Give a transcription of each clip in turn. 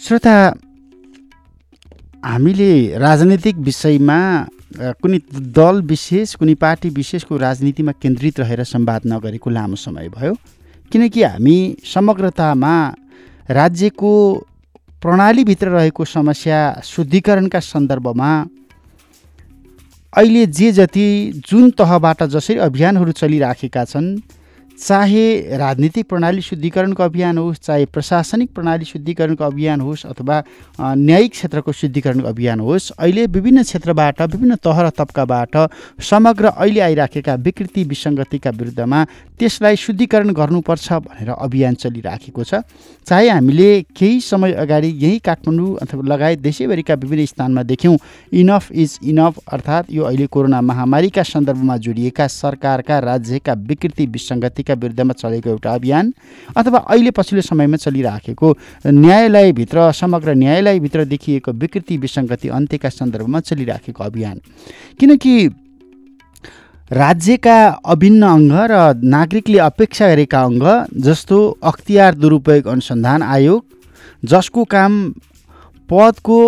श्रोता हामीले राजनैतिक विषयमा कुनै दल विशेष कुनै पार्टी विशेषको राजनीतिमा केन्द्रित रहेर संवाद नगरेको लामो समय भयो। किनकि हामी समग्रतामा राज्यको प्रणालीभित्र रहेको समस्या शुद्धिकरणका सन्दर्भमा अहिले जे जति जुन तहबाट जसरी अभियानहरू चलिराखेका छन् चाहे राजनीतिक प्रणाली शुद्धिकरणको अभियान होस् चाहे प्रशासनिक प्रणाली शुद्धिकरणको अभियान होस् अथवा न्यायिक क्षेत्रको शुद्धिकरणको अभियान होस् अहिले विभिन्न क्षेत्रबाट विभिन्न तह र तब्काबाट समग्र अहिले आइराखेका विकृति विसङ्गतिका विरुद्धमा त्यसलाई शुद्धिकरण गर्नुपर्छ भनेर अभियान चलिराखेको छ। चाहे हामीले केही समय अगाडि यही काठमाडौँ अथवा लगायत देशैभरिका विभिन्न स्थानमा देख्यौँ इनफ इज इनफ अर्थात् यो अहिले कोरोना महामारीका सन्दर्भमा जोडिएका सरकारका राज्यका विकृति विसङ्गति नीतिका विरुद्धमा चलेको एउटा अभियान अथवा अहिले पछिल्लो समयमा चलिराखेको न्यायालयभित्र समग्र न्यायालयभित्र देखिएको विकृति विसङ्गति अन्त्यका सन्दर्भमा चलिराखेको अभियान। किनकि राज्यका अभिन्न अङ्ग र नागरिकले अपेक्षा गरेका अङ्ग जस्तो अख्तियार दुरुपयोग अनुसन्धान आयोग जसको काम पदको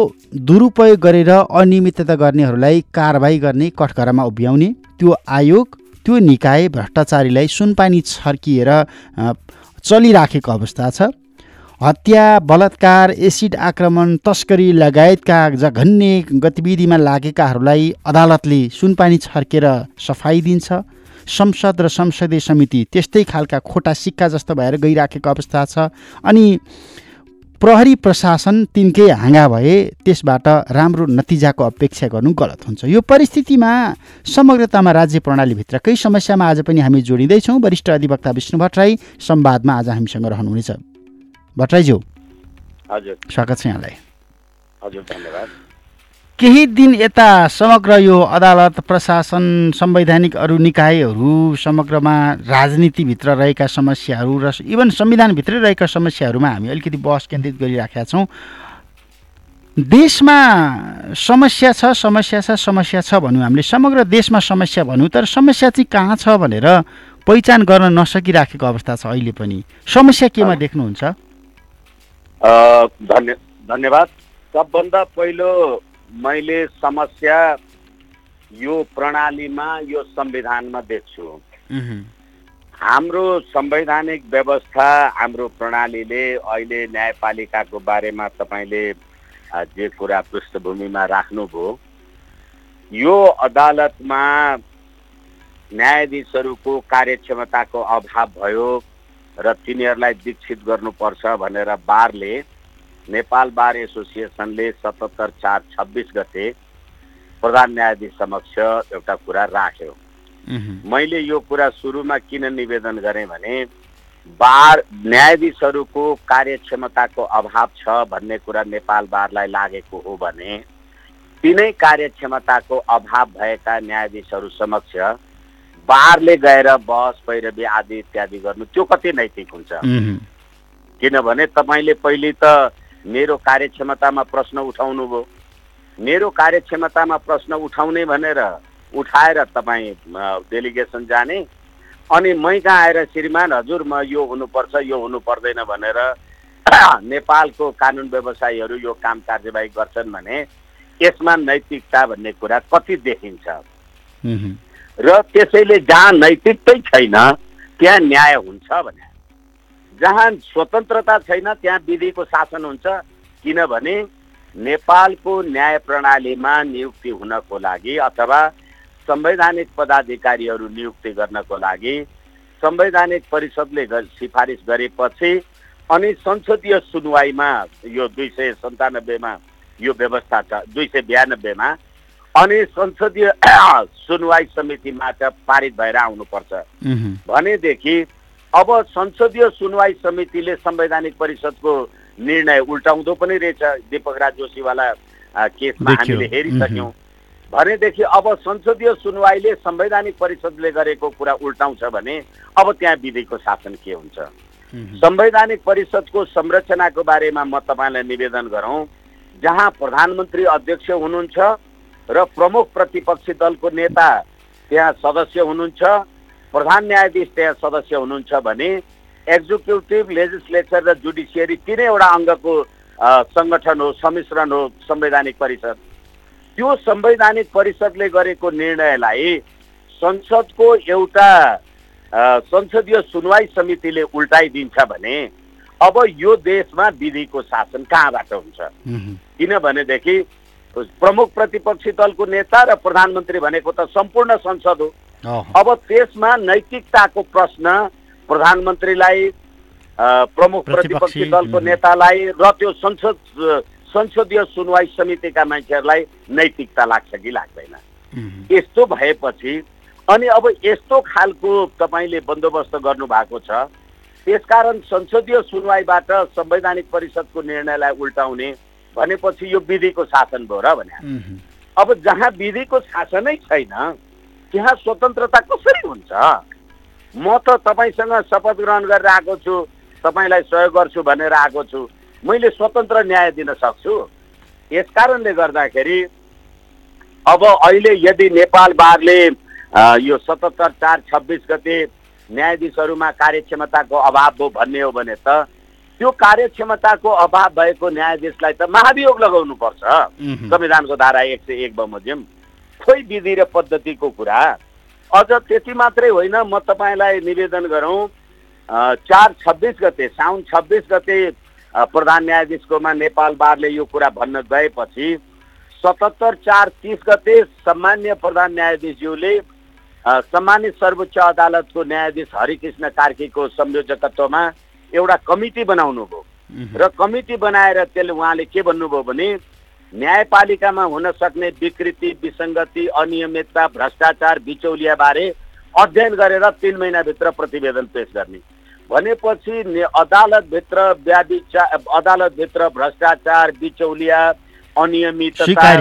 दुरुपयोग गरेर अनियमितता गर्नेहरूलाई कारवाही गर्ने कठघरामा उभ्याउने त्यो आयोग त्यो निकाय भ्रष्टाचारीलाई सुनपानी छर्किएर चलिराखेको अवस्था छ। हत्या बलात्कार एसिड आक्रमण तस्करी लगायतका जघन्य गतिविधिमा लागेकाहरूलाई अदालतले सुनपानी छर्केर सफाइ दिन्छ। संसद र संसदीय समिति त्यस्तै खालका खोटा सिक्का जस्तो भएर गइराखेको अवस्था छ। अनि प्रहरी प्रशासन तिनकै हाँगा भए त्यसबाट राम्रो नतिजाको अपेक्षा गर्नु गलत हुन्छ। यो परिस्थितिमा समग्रतामा राज्य प्रणालीभित्रकै समस्यामा आज पनि हामी जोडिँदैछौँ। वरिष्ठ अधिवक्ता विष्णु भट्टराई संवादमा आज हामीसँग रहनुहुनेछ। भट्टराईज्यू हजुर। स्वागत छ यहाँलाई। हजुर धन्यवाद। केही दिन यता समग्र यो अदालत प्रशासन संवैधानिक अरू निकायहरू समग्रमा राजनीतिभित्र रहेका समस्याहरू र इभन संविधानभित्रै रहेका समस्याहरूमा हामी अलिकति बहस केन्द्रित गरिराखेका छौँ। देशमा समस्या छ समस्या छ समस्या छ भनौँ हामीले समग्र देशमा समस्या भनौँ तर समस्या चाहिँ कहाँ छ भनेर पहिचान गर्न नसकिराखेको अवस्था छ अहिले पनि। समस्या केमा देख्नुहुन्छ? धन्य धन्यवाद। सबभन्दा पहिलो मैले समस्या यो प्रणालीमा यो संविधानमा देख्छु। हाम्रो संवैधानिक व्यवस्था हाम्रो प्रणालीले अहिले न्यायपालिकाको बारेमा तपाईँले जे कुरा पृष्ठभूमिमा राख्नुभयो यो अदालतमा न्यायाधीशहरूको कार्यक्षमताको अभाव भयो र तिनीहरूलाई दीक्षित गर्नुपर्छ भनेर बारले नेपाल बार एसोसिएसनले सतहत्तर चार छब्बिस गते प्रधान न्यायाधीश समक्ष एउटा कुरा राख्यो। मैले यो कुरा सुरुमा किन निवेदन गरेँ भने बार न्यायाधीशहरूको कार्यक्षमताको अभाव छ भन्ने कुरा नेपाल बारलाई लागेको हो भने तिनै कार्यक्षमताको अभाव भएका न्यायाधीशहरू समक्ष बारले गएर बहस पैरवी आदि इत्यादि गर्नु त्यो कति नैतिक हुन्छ। किनभने तपाईँले पहिले त मेरो कार्यक्षमतामा प्रश्न उठाउनु भयो। मेरो कार्यक्षमतामा प्रश्न उठाउने भनेर उठाएर तपाईँ डेलिगेसन जाने। अनि मै कहाँ आएर श्रीमान हजुर म यो हुनुपर्छ यो हुनु पर्दैन भनेर नेपालको कानुन व्यवसायीहरू यो काम कार्यवाही गर्छन् भने यसमा नैतिकता भन्ने कुरा कति देखिन्छ। र त्यसैले जहाँ नैतिकतै छैन त्यहाँ न्याय हुन्छ भने। जहाँ स्वतन्त्रता छैन त्यहाँ विधिको शासन हुन्छ। किनभने नेपालको न्याय प्रणालीमा नियुक्ति हुनको लागि अथवा संवैधानिक पदाधिकारीहरू नियुक्ति गर्नको लागि संवैधानिक परिषदले सिफारिस गरेपछि अनि संसदीय सुनवाईमा यो दुई सय सन्तानब्बेमा यो व्यवस्था छ दुई सय बयानब्बेमा अनि संसदीय सुनवाई समितिबाट पारित भएर आउनुपर्छ। भनेदेखि अब संसदीय सुनवाई समितिले संवैधानिक परिषदको निर्णय उल्टाउँदो पनि रहेछ। दीपक राज जोशीवाला केसमा। हामीले हेरिसक्यौँ। भनेदेखि अब संसदीय सुनवाईले संवैधानिक परिषदले गरेको कुरा उल्टाउँछ भने अब त्यहाँ विधिको शासन के हुन्छ? संवैधानिक परिषदको संरचनाको बारेमा म तपाईँलाई निवेदन गरौँ जहाँ प्रधानमन्त्री अध्यक्ष हुनुहुन्छ र प्रमुख प्रतिपक्षी दलको नेता त्यहाँ सदस्य हुनुहुन्छ प्रधान न्यायाधीश त्यहाँ सदस्य हुनुहुन्छ भने एक्जिक्युटिभ लेजिस्लेचर र जुडिसियरी तिनैवटा अङ्गको सङ्गठन हो सम्मिश्रण हो संवैधानिक परिषद। त्यो संवैधानिक परिषदले गरेको निर्णयलाई संसदको एउटा संसदीय सुनवाई समितिले उल्टाइदिन्छ भने अब यो देशमा विधिको शासन कहाँबाट हुन्छ? किनभनेदेखि प्रमुख प्रतिपक्षी दलको नेता र प्रधानमन्त्री भनेको त सम्पूर्ण संसद हो। अब त्यसमा नैतिकताको प्रश्न प्रधानमन्त्रीलाई प्रमुख प्रतिपक्षी, दलको। नेतालाई र त्यो संसद संसदीय सुनवाई समितिका मान्छेहरूलाई नैतिकता लाग्छ कि लाग्दैन। यस्तो भएपछि अनि अब यस्तो खालको तपाईँले बन्दोबस्त गर्नुभएको छ त्यसकारण संसदीय सुनवाईबाट संवैधानिक परिषदको निर्णयलाई उल्टाउने भनेपछि यो विधिको शासन भयो र भने अब जहाँ विधिको शासनै छैन त्यहाँ स्वतन्त्रता कसरी हुन्छ? म त तपाईँसँग शपथ ग्रहण गरेर आएको छु तपाईँलाई सहयोग गर्छु भनेर आएको छु। मैले स्वतन्त्र न्याय दिन सक्छु। यस कारणले गर्दाखेरि अब अहिले यदि नेपाल बारले यो सतहत्तर चार छब्बिस गते न्यायाधीशहरूमा कार्यक्षमताको अभाव हो भन्ने हो भने त त्यो कार्यक्षमताको अभाव भएको न्यायाधीशलाई त महाभियोग लगाउनु पर्छ उहुँ, संविधानको धारा एक सय एक बमोजिम। खोइ विधि र पद्धतिको कुरा। अझ त्यति मात्रै होइन म तपाईँलाई निवेदन गरौँ चार छब्बिस गते साउन छब्बिस गते प्रधान न्यायाधीशकोमा नेपाल बारले यो कुरा भन्न गएपछि सतहत्तर चार तिस गते सम्मान्य प्रधान न्यायाधीशज्यूले सम्मानित सर्वोच्च अदालतको न्यायाधीश हरिकृष्ण कार्कीको संयोजकत्वमा एउटा कमिटी बनाउनु भयो र कमिटी बनाएर त्यसले उहाँले के भन्नुभयो भने न्यायपालिकामा हुन सक्ने विकृति विसङ्गति अनियमितता भ्रष्टाचार बिचौलियाबारे अध्ययन गरेर तिन महिनाभित्र प्रतिवेदन पेश गर्ने। भनेपछि अदालतभित्र व्याविचा अदालतभित्र भ्रष्टाचार बिचौलिया अनियमितता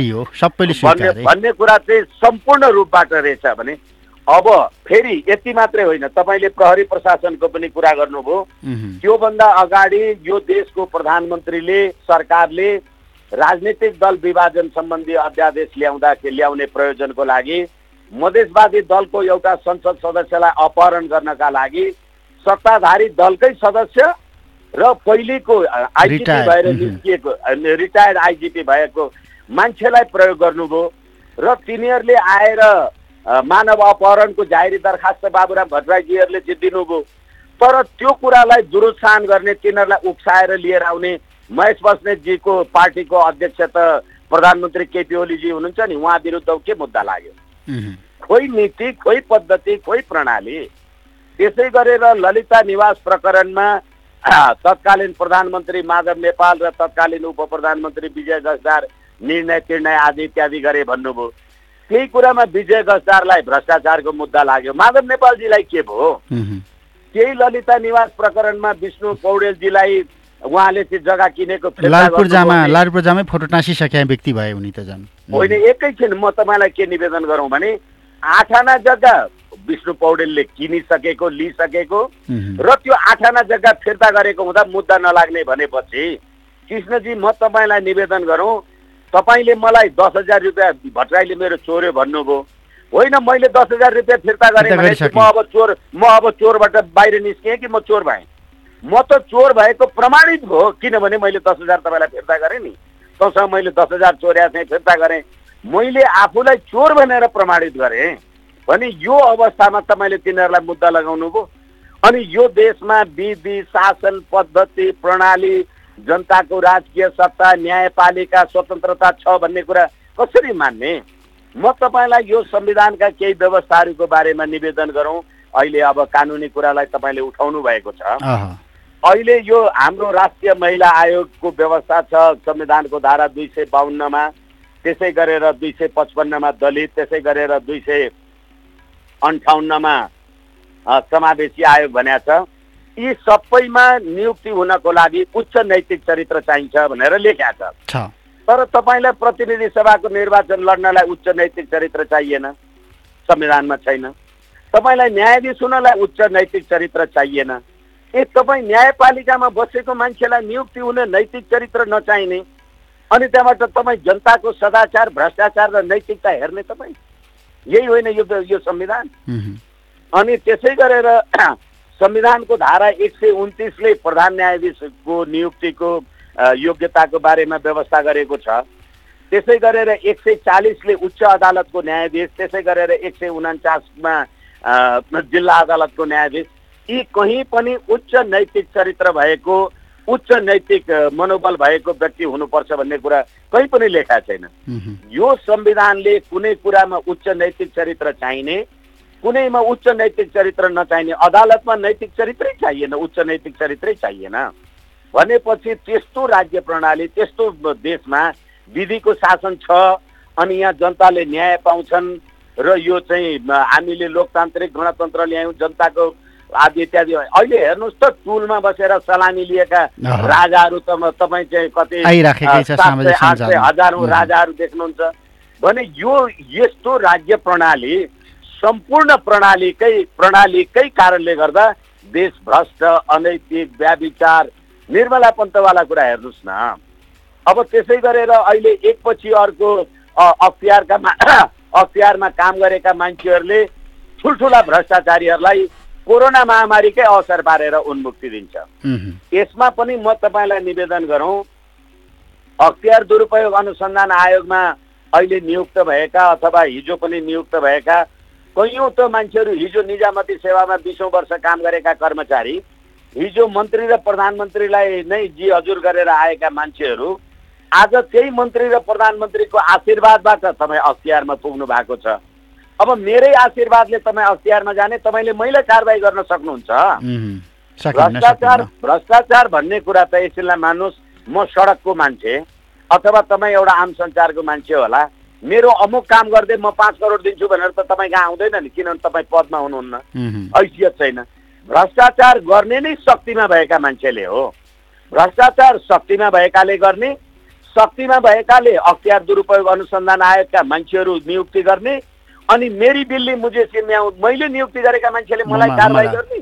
भन्ने कुरा चाहिँ सम्पूर्ण रूपबाट रहेछ भने अब फेरि यति मात्रै होइन। तपाईँले प्रहरी प्रशासनको पनि कुरा गर्नुभयो। त्योभन्दा अगाडि यो देशको प्रधानमन्त्रीले सरकारले राजनीतिक दल विभाजन सम्बन्धी अध्यादेश ल्याउँदा ल्याउने प्रयोजनको लागि मधेसवादी दलको एउटा संसद सदस्यलाई अपहरण गर्नका लागि सत्ताधारी दलकै सदस्य र पहिलेको आइजिपी भएर. निस्किएको रिटायर्ड आइजिपी भएको मान्छेलाई प्रयोग गर्नुभयो र तिनीहरूले आएर मानव अपहरणको जाहेरी दरखास्त बाबुराम भट्टराईजीहरूले चाहिँ दिनुभयो तर त्यो कुरालाई दुरुत्साहन गर्ने तिनीहरूलाई उक्साएर लिएर आउने महेश बस्नेतजीको पार्टीको अध्यक्ष त प्रधानमन्त्री केपी ओलीजी हुनुहुन्छ नि? उहाँ विरुद्ध के मुद्दा लाग्यो? खोइ नीति खोइ पद्धति खोइ प्रणाली त्यसै गरेर ललिता निवास प्रकरणमा तत्कालीन प्रधानमन्त्री माधव नेपाल र तत्कालीन उप प्रधानमन्त्री विजय गजदार निर्णय तिर्णय आदि इत्यादि गरे भन्नुभयो। त्यही कुरामा विजय गजदारलाई भ्रष्टाचारको मुद्दा लाग्यो। माधव नेपालजीलाई के भयो? त्यही ललिता निवास प्रकरणमा विष्णु पौडेलजीलाई उहाँले चाहिँ जग्गा किनेको लालपुर्जामा लालपुर्जामै फोटो टाँसिसके व्यक्ति भए उनी त झन्। होइन एकैछिन म तपाईँलाई के निवेदन गरौँ भने आठ आना जग्गा विष्णु पौडेलले किनिसकेको लिइसकेको र त्यो आठ आना जग्गा फिर्ता गरेको हुँदा मुद्दा नलाग्ने भनेपछि कृष्णजी म तपाईँलाई निवेदन गरौँ तपाईँले मलाई दस हजार रुपियाँ भट्टराईले मेरो चोर्यो भन्नुभयो। होइन मैले दस हजार रुपियाँ फिर्ता गरेँ भने। म अब चोर म अब चोरबाट बाहिर निस्केँ कि म चोर भएँ? म त चोर भएको प्रमाणित भयो किनभने मैले दस हजार तपाईँलाई फिर्ता गरेँ नि। तँसँग मैले दस हजार चोर्या थिएँ फिर्ता गरेँ। मैले आफूलाई चोर भनेर प्रमाणित गरेँ भने यो अवस्थामा तपाईँले तिनीहरूलाई मुद्दा लगाउनु भयो। अनि यो देशमा विधि शासन पद्धति प्रणाली जनताको राजकीय सत्ता न्यायपालिका स्वतन्त्रता छ भन्ने कुरा कसरी मान्ने? म तपाईँलाई यो संविधानका केही व्यवस्थाहरूको बारेमा निवेदन गरौँ। अहिले अब कानुनी कुरालाई तपाईँले उठाउनु भएको छ। अहिले यो हाम्रो राष्ट्रिय महिला आयोगको व्यवस्था छ संविधानको धारा दुई सय बाहन्नमा त्यसै गरेर दुई सय पचपन्नमा दलित त्यसै गरेर दुई सय अन्ठाउन्नमा समावेशी आयोग भनेको छ। यी सबैमा नियुक्ति हुनको लागि उच्च नैतिक चरित्र चाहिन्छ भनेर लेख्या छ। तर तपाईँलाई प्रतिनिधि सभाको निर्वाचन लड्नलाई उच्च नैतिक चरित्र चाहिएन। संविधानमा छैन। तपाईँलाई न्यायाधीश हुनलाई उच्च नैतिक चरित्र चाहिएन। ए तपाईँ न्यायपालिकामा बसेको मान्छेलाई नियुक्ति हुने नैतिक चरित्र नचाहिने अनि त्यहाँबाट तपाईँ जनताको सदाचार भ्रष्टाचार र नैतिकता हेर्ने तपाईँ? यही होइन यो यो संविधान। अनि त्यसै गरेर संविधानको धारा एक सय उन्तिसले प्रधान न्यायाधीशको नियुक्तिको योग्यताको बारेमा व्यवस्था गरेको छ। त्यसै गरेर एक सय चालिसले उच्च अदालतको न्यायाधीश त्यसै गरेर एक सय उन्चासमा जिल्ला अदालतको न्यायाधीश। यी कहीँ पनि उच्च नैतिक चरित्र भएको उच्च नैतिक मनोबल भएको व्यक्ति हुनुपर्छ भन्ने कुरा कहीँ पनि लेखा छैन। यो संविधानले कुनै कुरामा उच्च नैतिक चरित्र चाहिने कुनैमा उच्च नैतिक चरित्र नचाहिने अदालतमा नैतिक चरित्रै चाहिएन उच्च नैतिक चरित्रै चाहिएन। भनेपछि त्यस्तो राज्य प्रणाली त्यस्तो देशमा विधिको शासन छ अनि यहाँ जनताले न्याय पाउँछन् र यो चाहिँ हामीले लोकतान्त्रिक गणतन्त्र ल्यायौँ जनताको आदि इत्यादि अहिले हेर्नुहोस् त टुलमा बसेर सलामी लिएका। राजाहरू त तपाईँ चाहिँ कति आठ सय। हजारौँ। राजाहरू देख्नुहुन्छ भने यो यस्तो राज्य प्रणाली सम्पूर्ण प्रणालीकै प्रणालीकै कारणले गर्दा देश भ्रष्ट अनैतिक व्याविचार निर्मला पन्तवाला कुरा हेर्नुहोस् न अब त्यसै गरेर अहिले एकपछि अर्को अख्तियारका अख्तियारमा काम गरेका मान्छेहरूले ठुल्ठुला भ्रष्टाचारीहरूलाई कोरोना महामारीकै अवसर पारेर उन्मुक्ति दिन्छ। यसमा पनि म तपाईँलाई निवेदन गरौँ अख्तियार दुरुपयोग अनुसन्धान आयोगमा अहिले नियुक्त भएका अथवा हिजो पनि नियुक्त भएका कैयौँ त मान्छेहरू हिजो निजामती सेवामा बिसौँ वर्ष काम गरेका कर्मचारी हिजो मन्त्री र प्रधानमन्त्रीलाई नै जी हजुर गरेर आएका मान्छेहरू आज त्यही मन्त्री र प्रधानमन्त्रीको आशीर्वादबाट तपाईँ अख्तियारमा पुग्नु भएको छ। अब मेरै आशीर्वादले तपाईँ अख्तियारमा जाने तपाईँले मैले कारवाही गर्न सक्नुहुन्छ। भ्रष्टाचार भ्रष्टाचार भन्ने कुरा त यसैलाई मान्नुहोस् म सडकको मान्छे अथवा तपाईँ एउटा आम सञ्चारको मान्छे होला। मेरो अमुक काम गर्दै म पाँच करोड दिन्छु भनेर त तपाईँ कहाँ आउँदैन नि किनभने तपाईँ पदमा हुनुहुन्न। हैसियत छैन। भ्रष्टाचार गर्ने नै शक्तिमा भएका मान्छेले हो। भ्रष्टाचार शक्तिमा भएकाले गर्ने शक्तिमा भएकाले अख्तियार दुरुपयोग अनुसन्धान आयोगका मान्छेहरू नियुक्ति गर्ने अनि मेरी दिल्ली मुझे मैले नियुक्ति गरेका मान्छेले मलाई कारवाही गर्ने।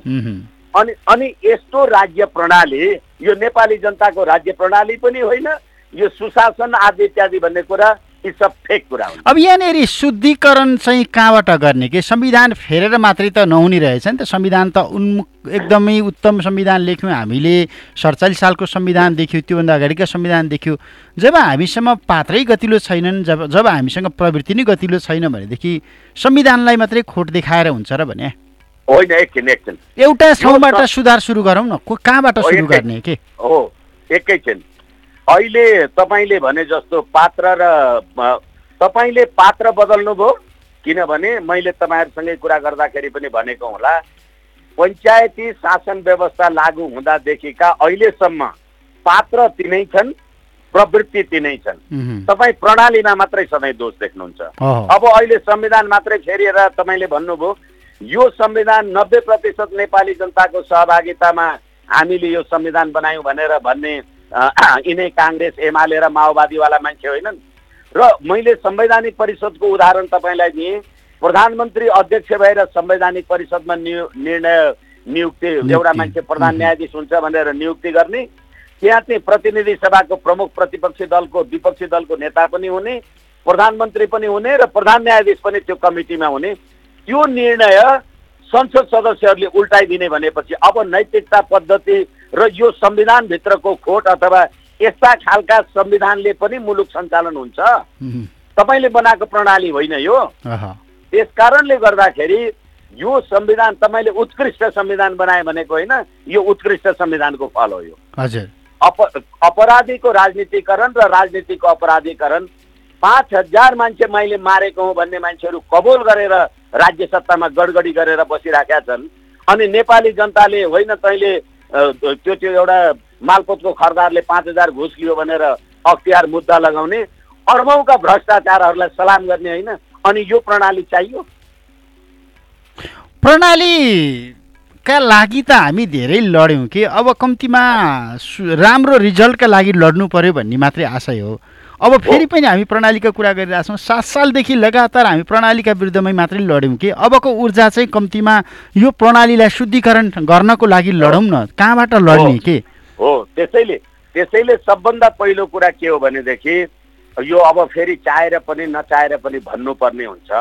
अनि अनि यस्तो राज्य प्रणाली यो नेपाली जनताको राज्य प्रणाली पनि होइन यो सुशासन आदि इत्यादि भन्ने कुरा अब यहाँनिर शुद्धिकरण चाहिँ कहाँबाट गर्ने? कि संविधान फेरेर मात्रै त नहुने रहेछ नि त? संविधान त उन्मुख एकदमै उत्तम संविधान लेख्यौँ। हामीले सडचालिस सालको संविधान देख्यौँ त्योभन्दा अगाडिका संविधान देख्यौँ। जब हामीसँग पात्रै गतिलो छैनन् जब जब हामीसँग प्रवृत्ति नै गतिलो छैन भनेदेखि संविधानलाई मात्रै खोट देखाएर हुन्छ र भने? होइन एकछिन एकछिन एउटा ठाउँबाट सुधार सुरु गरौँ न। कहाँबाट सुरु गर्ने? के? हो एकैछिन अहिले तपाईँले भने जस्तो पात्र र तपाईँले पात्र बदल्नुभयो? किनभने मैले तपाईँहरूसँगै कुरा गर्दाखेरि पनि भनेको होला पञ्चायती शासन व्यवस्था लागू हुँदादेखिका अहिलेसम्म पात्र तिनै छन् प्रवृत्ति तिनै छन्। तपाईँ प्रणालीमा मात्रै सधैँ दोष देख्नुहुन्छ। अब अहिले संविधान मात्रै फेरिएर तपाईँले भन्नुभयो यो संविधान नब्बे प्रतिशत नेपाली जनताको सहभागितामा हामीले यो संविधान बनायौँ भनेर भन्ने यिनै काङ्ग्रेस एमाले र माओवादीवाला मान्छे होइनन् र मैले संवैधानिक परिषदको उदाहरण तपाईँलाई दिएँ प्रधानमन्त्री अध्यक्ष भएर संवैधानिक परिषदमा नियु निर्णय नियुक्ति एउटा। मान्छे प्रधान. न्यायाधीश हुन्छ भनेर नियुक्ति गर्ने त्यहाँ चाहिँ प्रतिनिधि सभाको प्रमुख प्रतिपक्षी दलको विपक्षी दलको नेता पनि हुने प्रधानमन्त्री पनि हुने र प्रधान न्यायाधीश पनि त्यो कमिटीमा हुने त्यो निर्णय संसद सदस्यहरूले उल्टाइदिने भनेपछि अब नैतिकता पद्धति र यो संविधानभित्रको खोट अथवा यस्ता खालका संविधानले पनि मुलुक सञ्चालन हुन्छ। तपाईँले बनाएको प्रणाली होइन यो। त्यस कारणले गर्दाखेरि यो संविधान तपाईँले उत्कृष्ट संविधान बनाए भनेको होइन यो उत्कृष्ट संविधानको फल हो यो। हजुर। अप अपराधीको राजनीतिकरण र राजनीतिको अपराधीकरण पाँच हजार मान्छे मैले मारेको हुँ भन्ने मान्छेहरू कबोल गरेर राज्य सत्तामा गडगडी गरेर बसिराखेका छन् अनि नेपाली जनताले होइन तैँले त्यो त्यो एउटा मालपोतको खरदारले पाँच हजार घुस लियो भनेर अख्तियार मुद्दा लगाउने अर्बौँका भ्रष्टाचारहरूलाई सलाम गर्ने होइन अनि यो प्रणाली चाहियो। प्रणालीका लागि त हामी धेरै लड्यौँ कि अब कम्तीमा राम्रो रिजल्टका लागि लड्नु पर्यो भन्ने मात्रै आशय हो। अब फेरि पनि हामी प्रणालीको कुरा गरिरहेछौँ सात सालदेखि लगातार हामी प्रणालीका विरुद्धमै मात्रै लड्यौँ कि? अबको ऊर्जा चाहिँ कम्तीमा यो प्रणालीलाई शुद्धिकरण गर्नको लागि लडौँ न? कहाँबाट लड्ने। के? हो त्यसैले त्यसैले सबभन्दा पहिलो कुरा के हो भनेदेखि यो अब फेरि चाहेर पनि नचाहेर पनि भन्नुपर्ने हुन्छ।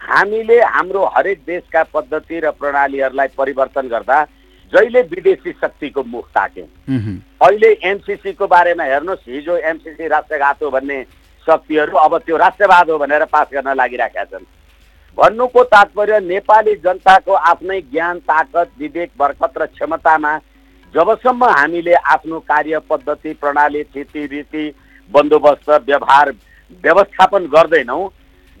हामीले हाम्रो हरेक देशका पद्धति र प्रणालीहरूलाई परिवर्तन गर्दा जहिले विदेशी शक्तिको मुख ताक्यौँ अहिले एमसिसीको बारेमा हेर्नुहोस् हिजो एमसिसी राष्ट्रघात हो भन्ने शक्तिहरू अब त्यो राष्ट्रवाद हो भनेर पास गर्न लागिरहेका छन्। भन्नुको तात्पर्य नेपाली जनताको आफ्नै ज्ञान ताकत विवेक बर्खत र क्षमतामा जबसम्म हामीले आफ्नो कार्य पद्धति प्रणाली स्थिति रीति बन्दोबस्त व्यवहार व्यवस्थापन गर्दैनौँ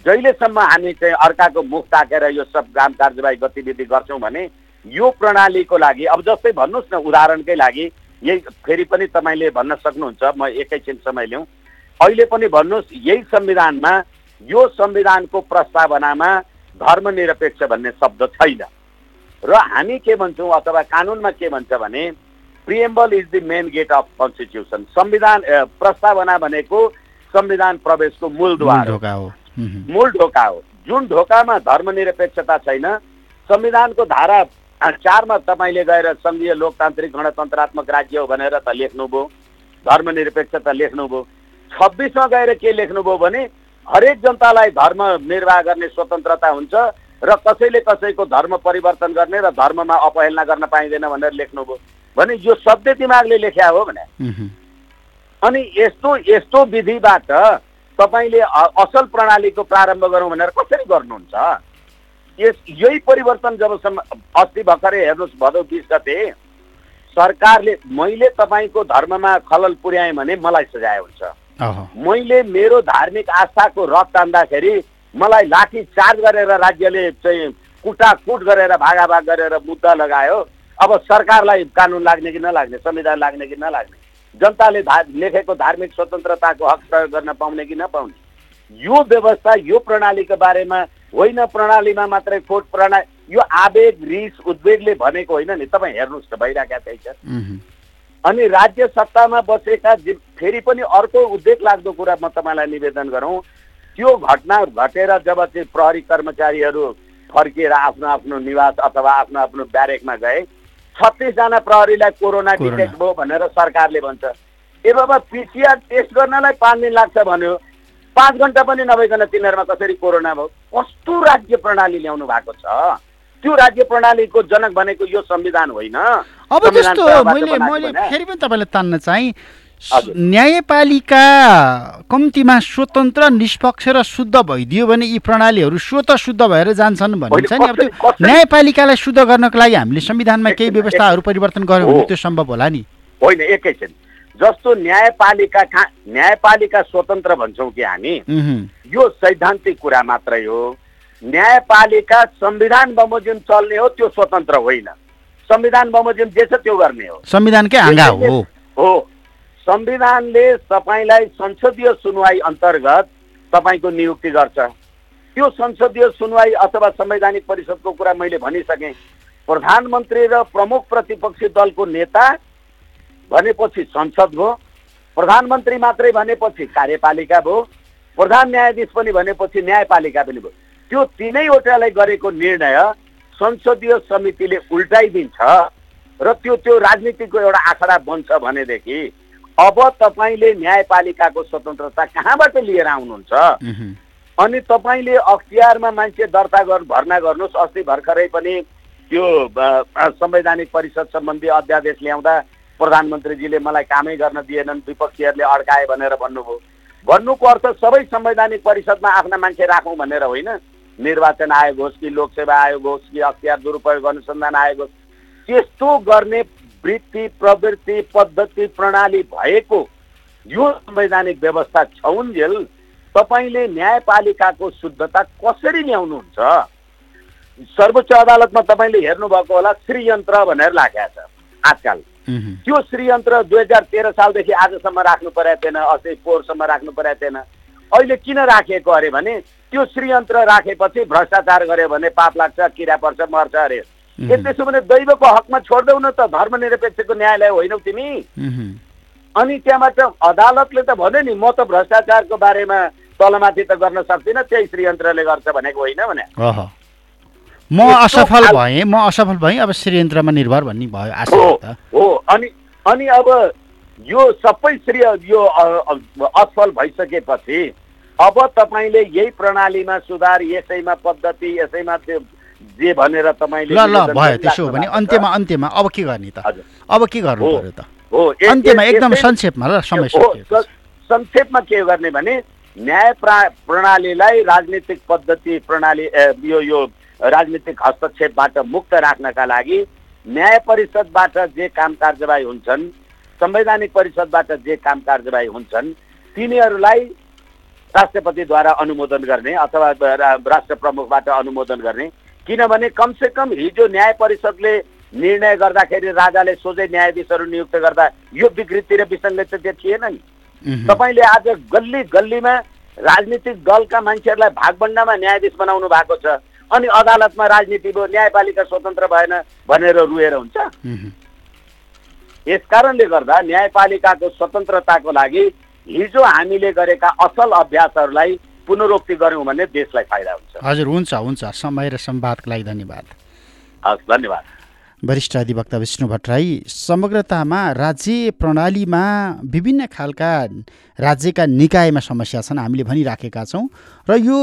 जहिलेसम्म हामी चाहिँ अर्काको मुख ताकेर यो सब काम कार्यवाही गतिविधि गर्छौँ भने यो प्रणालीको लागि अब जस्तै भन्नुहोस् न उदाहरणकै लागि यही फेरि पनि तपाईँले भन्न सक्नुहुन्छ म एकैछिन समय लिउँ। अहिले पनि भन्नुहोस् यही संविधानमा यो संविधानको प्रस्तावनामा धर्मनिरपेक्ष भन्ने शब्द छैन। र हामी के भन्छौँ अथवा कानुनमा के भन्छ भने preamble is the main gate of constitution संविधान प्रस्तावना भनेको संविधान प्रवेशको मूलद्वार हो। ढोका हो। मूल ढोका हो। जुन ढोकामा धर्मनिरपेक्षता छैन संविधानको धारा चारमा तपाईँले गएर सङ्घीय लोकतान्त्रिक गणतन्त्रात्मक राज्य हो भनेर त लेख्नुभयो। धर्मनिरपेक्षता लेख्नुभयो। छब्बिसमा गएर के लेख्नुभयो भने हरेक जनतालाई धर्म निर्वाह गर्ने स्वतन्त्रता हुन्छ र कसैले कसैको धर्म परिवर्तन गर्ने र धर्ममा अपहेलना गर्न पाइँदैन भनेर लेख्नुभयो। भने यो शब्द दिमागले लेख्या हो भने। अनि यस्तो यस्तो विधिबाट तपाईँले असल प्रणालीको प्रारम्भ गरौँ भनेर कसरी गर्नुहुन्छ? यस यही परिवर्तन जबसम्म अस्ति भर्खरै हेर्नुहोस् भदौ बिस गते सरकारले मैले तपाईँको धर्ममा खलल पुर्याएँ भने मलाई सजाय हुन्छ। मैले मेरो धार्मिक आस्थाको रथ तान्दाखेरि मलाई लाठी चार्ज गरेर राज्यले चाहिँ कुटाकुट गरेर भागाभाग गरेर मुद्दा लगायो। अब सरकारलाई कानुन लाग्ने कि नलाग्ने संविधान लाग्ने कि नलाग्ने? जनताले धा लेखेको धार्मिक स्वतन्त्रताको हक प्रयोग गर्न पाउने कि नपाउने? यो व्यवस्था यो प्रणालीको बारेमा होइन प्रणालीमा मात्रै खोट प्रणाली यो आवेग रिस उद्वेगले भनेको होइन नि। तपाईँ हेर्नुहोस् त भइरहेका त्यही छ उहुँ, अनि राज्य सत्तामा बसेका फेरि पनि अर्को उद्वेग लाग्दो कुरा म तपाईँलाई निवेदन गरौँ। त्यो घटना घटेर जब चाहिँ प्रहरी कर्मचारीहरू फर्किएर आफ्नो आफ्नो निवास अथवा आफ्नो आफ्नो ब्यारेकमा गए छत्तिसजना प्रहरीलाई कोरोना। डिटेक्ट भयो भनेर सरकारले भन्छ। ए बाबा पिसिआर टेस्ट गर्नलाई पाँच दिन लाग्छ भन्यो। पाँच घन्टा पनि नभइकन तिनीहरूमा कसरी कोरोना भयो कस्तो राज्य प्रणाली ल्याउनु भएको छ त्यो राज्य प्रणालीको जनक भनेको यो संविधान होइन अब जस्तो मैले मैले। फेरि पनि तपाईँलाई तान्न चाहिँ। न्यायपालिका कम्तीमा स्वतन्त्र निष्पक्ष र शुद्ध भइदियो भने यी प्रणालीहरू स्वत शुद्ध भएर जान्छन् भनिन्छ नि अब त्यो न्यायपालिकालाई शुद्ध गर्नको लागि हामीले संविधानमा केही व्यवस्थाहरू परिवर्तन गऱ्यौँ भने। त्यो सम्भव होला नि होइन एकैछिन जस्तो न्यायपालिका कहाँ न्यायपालिका स्वतन्त्र भन्छौँ कि हामी यो सैद्धान्तिक कुरा मात्रै हो। न्यायपालिका संविधान बमोजिम चल्ने हो त्यो स्वतन्त्र होइन। संविधान बमोजिम जे छ त्यो गर्ने हो। संविधानकै आँगा हो। हो। संविधानले तपाईँलाई संसदीय सुनवाई अन्तर्गत तपाईँको नियुक्ति गर्छ। त्यो संसदीय सुनवाई अथवा संवैधानिक परिषदको कुरा मैले भनिसकेँ। प्रधानमन्त्री र प्रमुख प्रतिपक्षी दलको नेता भनेपछि संसद भयो प्रधानमन्त्री मात्रै भनेपछि कार्यपालिका भयो प्रधान न्यायाधीश पनि भनेपछि न्यायपालिका पनि भयो। त्यो तिनैवटालाई गरेको निर्णय संसदीय समितिले उल्टाइदिन्छ र त्यो त्यो राजनीतिको एउटा आँकडा बन्छ भनेदेखि अब तपाईँले न्यायपालिकाको स्वतन्त्रता कहाँबाट लिएर आउनुहुन्छ? अनि तपाईँले अख्तियारमा मान्छे दर्ता गर्नु भर्ना गर्नुहोस्। अस्ति भर्खरै पनि त्यो संवैधानिक परिषद सम्बन्धी अध्यादेश ल्याउँदा प्रधानमन्त्रीजीले मलाई कामै गर्न दिएनन् विपक्षीहरूले अड्काए भनेर भन्नुभयो। भन्नुको अर्थ सबै संवैधानिक परिषदमा आफ्ना मान्छे राखौँ भनेर होइन। निर्वाचन आयोग होस् कि लोकसेवा आयोग होस् कि अख्तियार दुरुपयोग अनुसन्धान आयोग होस् त्यस्तो गर्ने वृत्ति प्रवृत्ति पद्धति प्रणाली भएको यो संवैधानिक व्यवस्था छौन्जेल तपाईँले न्यायपालिकाको शुद्धता कसरी ल्याउनुहुन्छ? सर्वोच्च अदालतमा तपाईँले हेर्नुभएको होला श्रीयन्त्र भनेर राखेको छ आजकल। त्यो श्रीयन्त्र दुई हजार तेह्र सालदेखि आजसम्म राख्नु परेको थिएन अझै पोहोरसम्म राख्नु परेको थिएन। अहिले किन राखिएको अरे भने त्यो श्रीयन्त्र राखेपछि भ्रष्टाचार गर्यो भने पाप लाग्छ किरा पर्छ मर्छ अरे। त्यसो भने दैवको हकमा छोड्देऊ न त धर्मनिरपेक्षको न्यायालय होइनौ तिमी। उहुँ, अनि त्यहाँबाट अदालतले त भन्यो नि म त भ्रष्टाचारको बारेमा तलमाथि त गर्न सक्दिनँ त्यही श्रीयन्त्रले गर्छ भनेको होइन भने। म असफल भएँ म असफल भएँ अब श्रीयन्त्रमा निर्भर भन्ने भयो आशा हो अनि अनि अब यो सबै श्रेय यो असफल भइसकेपछि अब तपाईँले यही प्रणालीमा सुधार यसैमा पद्धति यसैमा त्यो जे भनेर तपाईँले ल ल भयो त्यसो हो भने। अन्त्यमा अन्त्यमा अब के गर्ने त अब के गर्नु। पर्यो त हो अन्त्यमा एकदम संक्षेपमा ल समय संक्षेपमा के गर्ने भने न्याय प्रा- प्रणालीलाई राजनीतिक पद्धति प्रणाली यो यो राजनीतिक हस्तक्षेपबाट मुक्त राख्नका लागि न्याय परिषदबाट जे काम कार्यवाही हुन्छन् संवैधानिक परिषदबाट जे काम कार्यवाही हुन्छन् तिनीहरूलाई राष्ट्रपतिद्वारा अनुमोदन गर्ने अथवा राष्ट्र प्रमुखबाट अनुमोदन गर्ने। किनभने कमसेकम हिजो न्याय परिषदले निर्णय गर्दाखेरि राजाले सोझै न्यायाधीशहरू नियुक्त गर्दा यो विकृति र विसङ्गति त्यो थिएन नि। तपाईँले आज गल्ली गल्लीमा राजनीतिक दलका मान्छेहरूलाई भागभण्डामा न्यायाधीश बनाउनु भएको छ। अनि अदालतमा राजनीति भयो न्यायपालिका स्वतन्त्र भएन भनेर रुएर हुन्छ। यस कारणले गर्दा न्यायपालिकाको स्वतन्त्रताको लागि हिजो हामीले गरेका असल अभ्यासहरूलाई पुनरोक्ति गऱ्यौँ भने देशलाई फाइदा हुन्छ। हजुर हुन्छ हुन्छ। समय र संवादको लागि धन्यवाद। हस् धन्यवाद। वरिष्ठ अधिवक्ता विष्णु भट्टराई समग्रतामा राज्य प्रणालीमा विभिन्न खालका राज्यका निकायमा समस्या छन् हामीले भनिराखेका छौँ। र यो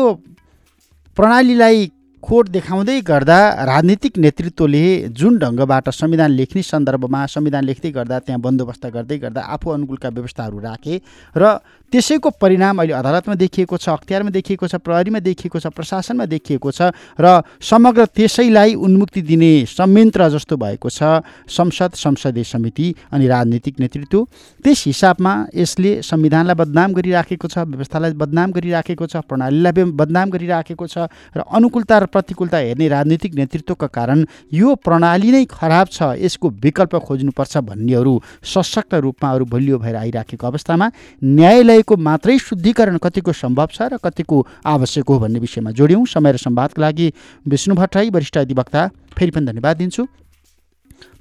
प्रणालीलाई खोट देखाउँदै गर्दा राजनीतिक नेतृत्वले जुन ढङ्गबाट संविधान लेख्ने सन्दर्भमा संविधान लेख्दै गर्दा त्यहाँ बन्दोबस्त गर्दै गर्दा आफू अनुकूलका व्यवस्थाहरू राखे र त्यसैको परिणाम अहिले अदालतमा देखिएको छ अख्तियारमा देखिएको छ प्रहरीमा देखिएको छ प्रशासनमा देखिएको छ र समग्र त्यसैलाई उन्मुक्ति दिने संयन्त्र जस्तो भएको छ संसद संसदीय समिति अनि राजनीतिक नेतृत्व। त्यस हिसाबमा यसले संविधानलाई बदनाम गरिराखेको छ व्यवस्थालाई बदनाम गरिराखेको छ प्रणालीलाई बदनाम गरिराखेको छ र अनुकूलता र प्रतिकूलता हेर्ने राजनीतिक नेतृत्वका कारण यो प्रणाली नै खराब छ यसको विकल्प खोज्नुपर्छ भन्नेहरू सशक्त रूपमा अरू बलियो भएर आइराखेको अवस्थामा न्यायालयको मात्रै शुद्धिकरण कतिको सम्भव छ र कतिको आवश्यक हो भन्ने विषयमा जोड्यौँ। समय र संवादका लागि विष्णु भट्टराई वरिष्ठ अधिवक्ता फेरि पनि धन्यवाद दिन्छु।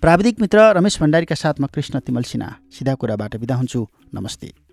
प्राविधिक मित्र रमेश भण्डारीका साथमा कृष्ण तिमल सिन्हा। सिधा कुराबाट बिदा हुन्छु। नमस्ते।